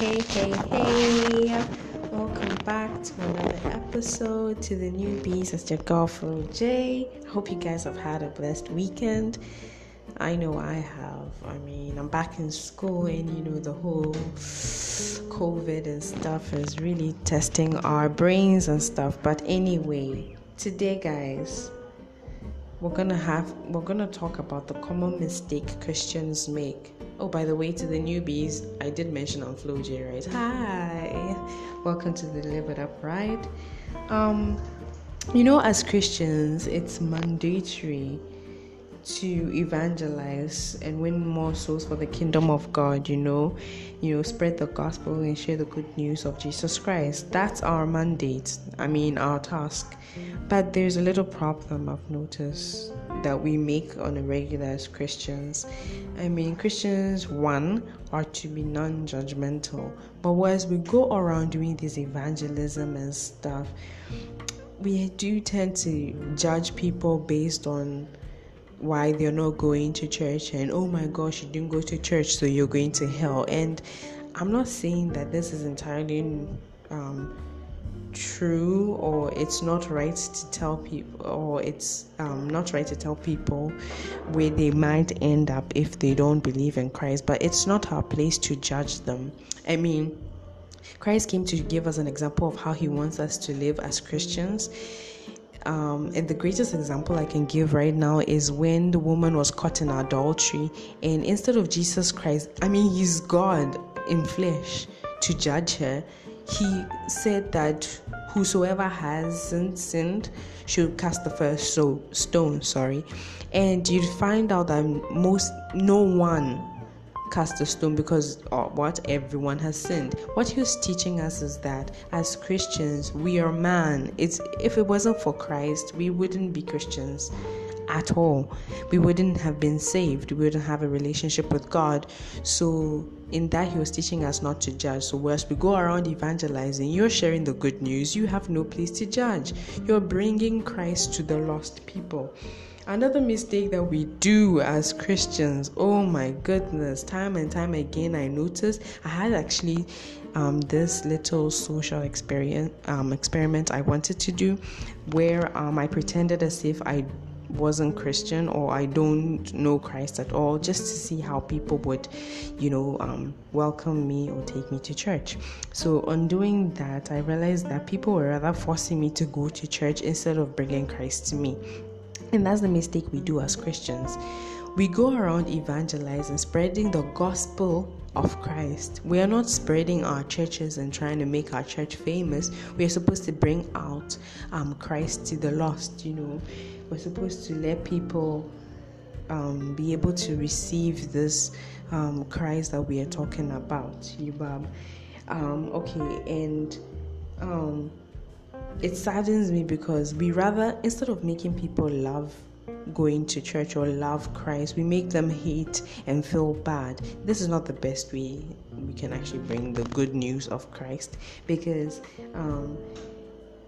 Hey, hey, hey. Welcome back to another episode to the newbies. It's your girlfriend Jay. I hope you guys have had a blessed weekend. I know I have. I mean, I'm back in school, and you know, the whole COVID and stuff is really testing our brains and stuff. But anyway, today, guys, we're gonna have we're gonna talk about the common mistake Christians make. Oh, by the way, to the newbies, I did mention on Flow J, right? Hi, welcome to the Live It Up Ride. Um, you know, as Christians, it's mandatory to evangelize and win more souls for the kingdom of God, you know, you know, spread the gospel and share the good news of Jesus Christ. That's our mandate. I mean, our task. But there's a little problem I've noticed that we make on a regular as Christians. I mean, Christians one are to be non-judgmental, but as we go around doing this evangelism and stuff, we do tend to judge people based on why they're not going to church and oh my gosh you didn't go to church so you're going to hell and i'm not saying that this is entirely um, true or it's not right to tell people or it's um, not right to tell people where they might end up if they don't believe in christ but it's not our place to judge them. I mean christ came to give us an example of how he wants us to live as christians. Um, and the greatest example I can give right now is when the woman was caught in adultery, and instead of Jesus Christ, I mean, He's God in flesh, to judge her, He said that whosoever hasn't sinned should cast the first so, stone. Sorry, and you'd find out that most no one cast a stone because what everyone has sinned. What he was teaching us is that as christians we are man. It's if it wasn't for christ we wouldn't be christians at all. We wouldn't have been saved. We wouldn't have a relationship with god. So in that he was teaching us not to judge. So as we go around evangelizing you're sharing the good news. You have no place to judge. You're bringing christ to the lost people. Another mistake that we do as Christians, oh my goodness, time and time again, I noticed I had actually um, this little social experience um, experiment I wanted to do, where um, I pretended as if I wasn't Christian or I don't know Christ at all, just to see how people would, you know, um, welcome me or take me to church. So, on doing that, I realized that people were rather forcing me to go to church instead of bringing Christ to me. And that's the mistake we do as Christians. We go around evangelizing, spreading the gospel of Christ. We are not spreading our churches and trying to make our church famous. We are supposed to bring out um, Christ to the lost, you know. We're supposed to let people um, be able to receive this um, Christ that we are talking about. Yubab. Um, okay, and um, it saddens me because we rather instead of making people love going to church or love Christ, we make them hate and feel bad. This is not the best way we can actually bring the good news of Christ because um,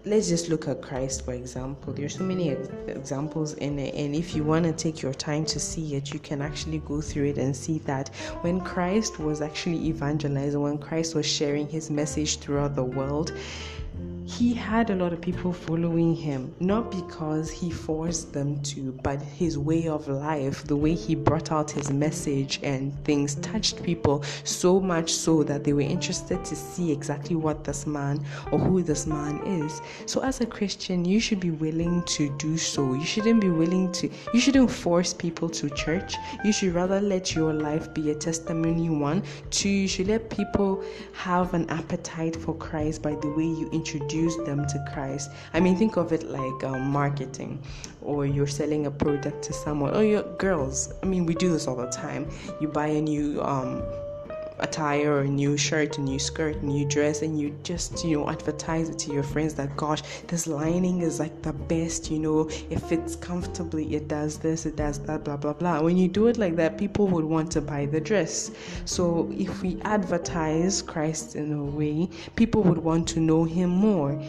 let's just look at Christ for example. There's so many examples in it, and if you want to take your time to see it, you can actually go through it and see that when Christ was actually evangelizing, when Christ was sharing his message throughout the world, he had a lot of people following him, not because he forced them to, but his way of life, the way he brought out his message and things touched people so much so that they were interested to see exactly what this man or who this man is. So, as a Christian, you should be willing to do so. You shouldn't be willing to, you shouldn't force people to church. You should rather let your life be a testimony, one. Two, you should let people have an appetite for Christ by the way you introduce introduce them to Christ. I mean, think of it like um, marketing, or you're selling a product to someone. Oh, you girls. I mean, we do this all the time. You buy a new um, attire or a new shirt, a new skirt, a new dress, and you just, you know, advertise it to your friends that, gosh, this lining is like the best, you know, it fits comfortably, it does this, it does that, blah, blah, blah. When you do it like that, people would want to buy the dress. So if we advertise Christ in a way, people would want to know Him more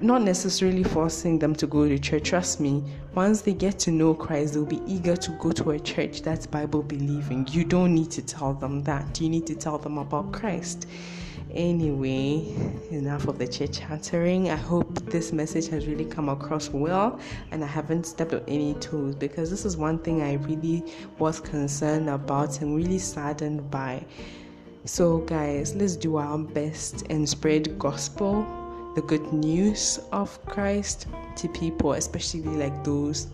not necessarily forcing them to go to church. Trust me, once they get to know Christ, they'll be eager to go to a church that's Bible believing. You don't need to tell them that. You need to tell them about Christ. Anyway, enough of the chit chattering. I hope this message has really come across well and I haven't stepped on any toes because this is one thing I really was concerned about and really saddened by. So, guys, let's do our best and spread gospel, the good news of Christ to people, especially like those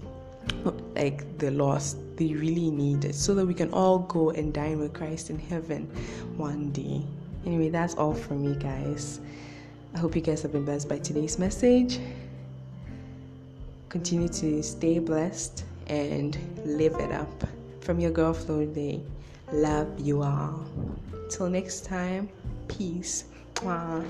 like the lost. They really need it so that we can all go and dine with Christ in heaven one day. Anyway, that's all from me, guys. I hope you guys have been blessed by today's message. Continue to stay blessed and live it up. From your girl Flo Day. Love you all. Till next time, peace. Mwah.